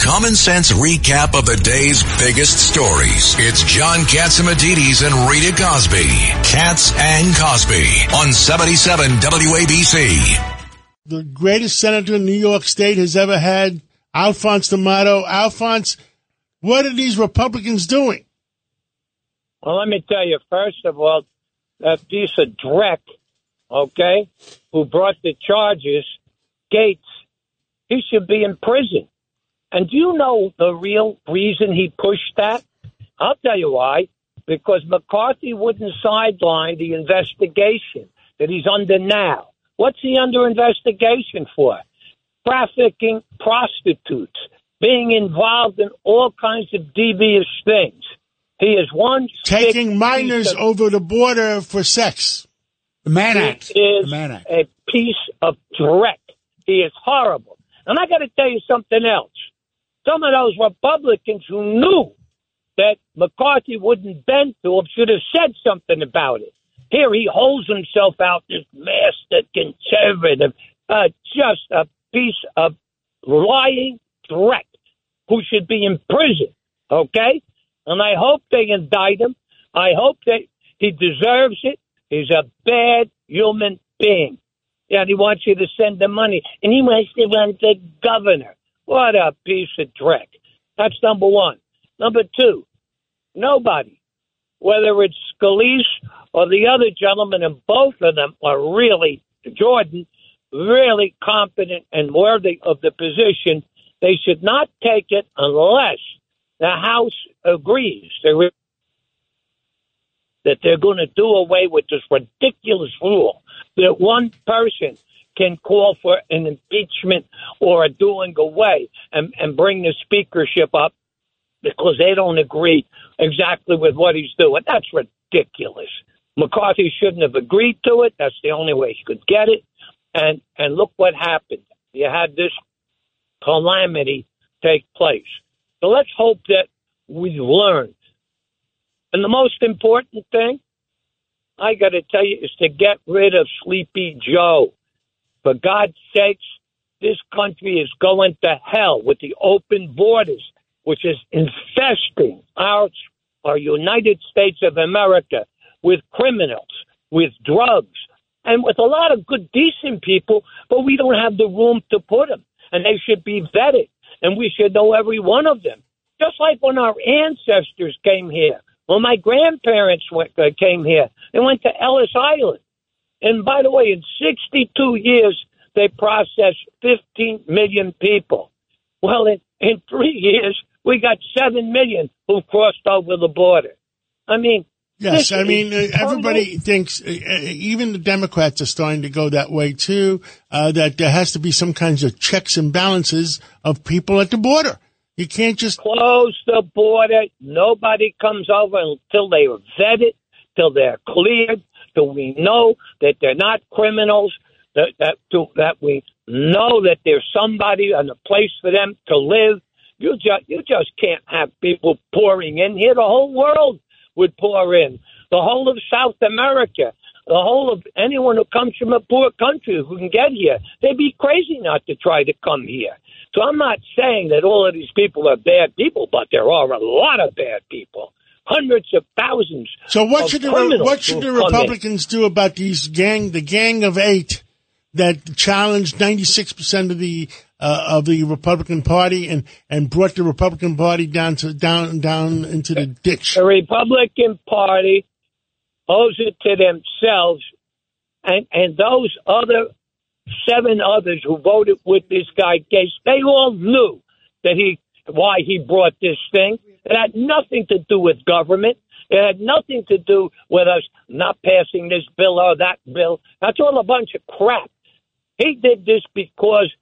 common sense recap of the day's biggest stories. It's John Catsimatidis and Rita Cosby. Cats and Cosby on 77 WABC. The greatest senator in New York State has ever had, Alphonse D'Amato. Alphonse, what are these Republicans doing? Well, let me tell you, first of all, that piece of dreck, okay, who brought the charges, Gates, he should be in prison. And do you know the real reason he pushed that? I'll tell you why. Because McCarthy wouldn't sideline the investigation that he's under now. What's he under investigation for? Trafficking prostitutes, being involved in all kinds of devious things. He is one taking minors of, over the border for sex. The Mann Act. Is the Mann Act. a piece of dreck. He is horrible. And I got to tell you something else. Some of those Republicans who knew that McCarthy wouldn't bend to him should have said something about it. Here he holds himself out, this master conservative, uh, just a piece of lying threat who should be in prison. Okay? And I hope they indict him. I hope that he deserves it. He's a bad human being. Yeah, he wants you to send the money, and he wants to run for governor. What a piece of dreck. That's number one. Number two, nobody, whether it's Scalise or the other gentleman, and both of them are really, Jordan, really competent and worthy of the position. They should not take it unless the House agrees that they're going to do away with this ridiculous rule that one person can call for an impeachment or a doing away and, and bring the speakership up because they don't agree exactly with what he's doing. That's ridiculous. McCarthy shouldn't have agreed to it. That's the only way he could get it. And and look what happened. You had this calamity take place. So let's hope that we've learned. And the most important thing, I got to tell you, is to get rid of Sleepy Joe. For God's sakes, this country is going to hell with the open borders, which is infesting our, our United States of America with criminals, with drugs, and with a lot of good, decent people, but we don't have the room to put them. And they should be vetted and we should know every one of them. Just like when our ancestors came here, when my grandparents went, uh, came here, they went to Ellis Island. And by the way, in 62 years, they processed 15 million people. Well, in, in three years, we got 7 million who crossed over the border. I mean, Yes, I mean uh, everybody thinks, uh, uh, even the Democrats are starting to go that way too. Uh, that there has to be some kinds of checks and balances of people at the border. You can't just close the border. Nobody comes over until they are vetted, till they're cleared, till we know that they're not criminals. That that to, that we know that there's somebody and a place for them to live. You just you just can't have people pouring in here. The whole world would pour in. The whole of South America, the whole of anyone who comes from a poor country who can get here, they'd be crazy not to try to come here. So I'm not saying that all of these people are bad people, but there are a lot of bad people. Hundreds of thousands. So what should the what should the Republicans do about these gang, the gang of eight that challenged 96 percent of the uh, of the Republican Party and, and brought the Republican Party down to down down into the ditch. The Republican Party owes it to themselves, and and those other seven others who voted with this guy Gaetz, they all knew that he why he brought this thing. It had nothing to do with government. It had nothing to do with us not passing this bill or that bill. That's all a bunch of crap. He did this because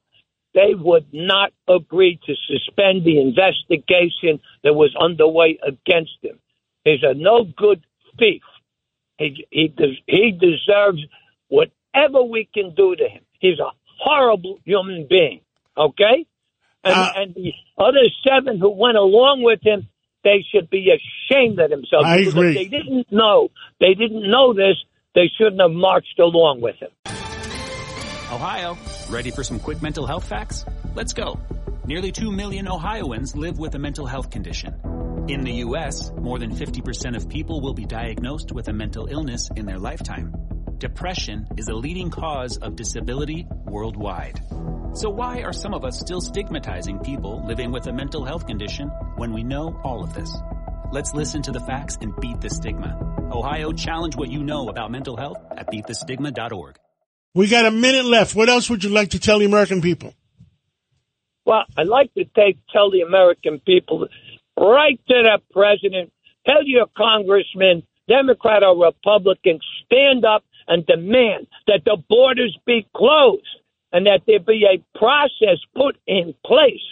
they would not agree to suspend the investigation that was underway against him. He's a no good thief. He, he, he deserves whatever we can do to him. He's a horrible human being. Okay? And, uh, and the other seven who went along with him, they should be ashamed of themselves. I agree. If they didn't know, they didn't know this, they shouldn't have marched along with him. Ohio, ready for some quick mental health facts? Let's go. nearly 2 million Ohioans live with a mental health condition. In the U.S., more than 50% of people will be diagnosed with a mental illness in their lifetime. Depression is a leading cause of disability worldwide. So why are some of us still stigmatizing people living with a mental health condition when we know all of this? Let's listen to the facts and beat the stigma. Ohio, challenge what you know about mental health at beatthestigma.org. We got a minute left. What else would you like to tell the American people? Well, I'd like to take tell the American people right to the president, tell your congressman, Democrat or Republican, stand up and demand that the borders be closed and that there be a process put in place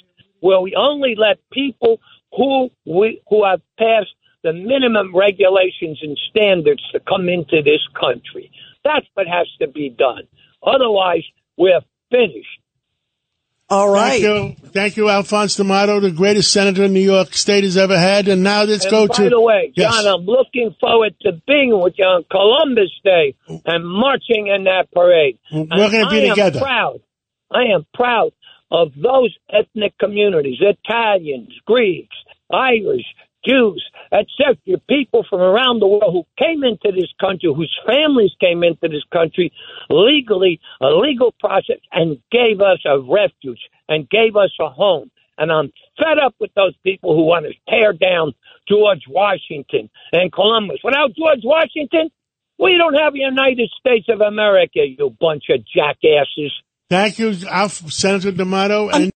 where we only let people who we who have passed the minimum regulations and standards to come into this country. That's what has to be done. Otherwise, we're finished. All right. Thank you, Thank you Alphonse D'Amato, the greatest senator New York State has ever had. And now let's and go by to. By the way, John, yes. I'm looking forward to being with you on Columbus Day and marching in that parade. We're going to be I together. Am proud. I am proud of those ethnic communities, Italians, Greeks, Irish, Jews, etc., people from around the world who came into this country, whose families came into this country legally, a legal process, and gave us a refuge and gave us a home. And I'm fed up with those people who want to tear down George Washington and Columbus. Without George Washington, we don't have the United States of America, you bunch of jackasses. Thank you, Senator D'Amato. And um,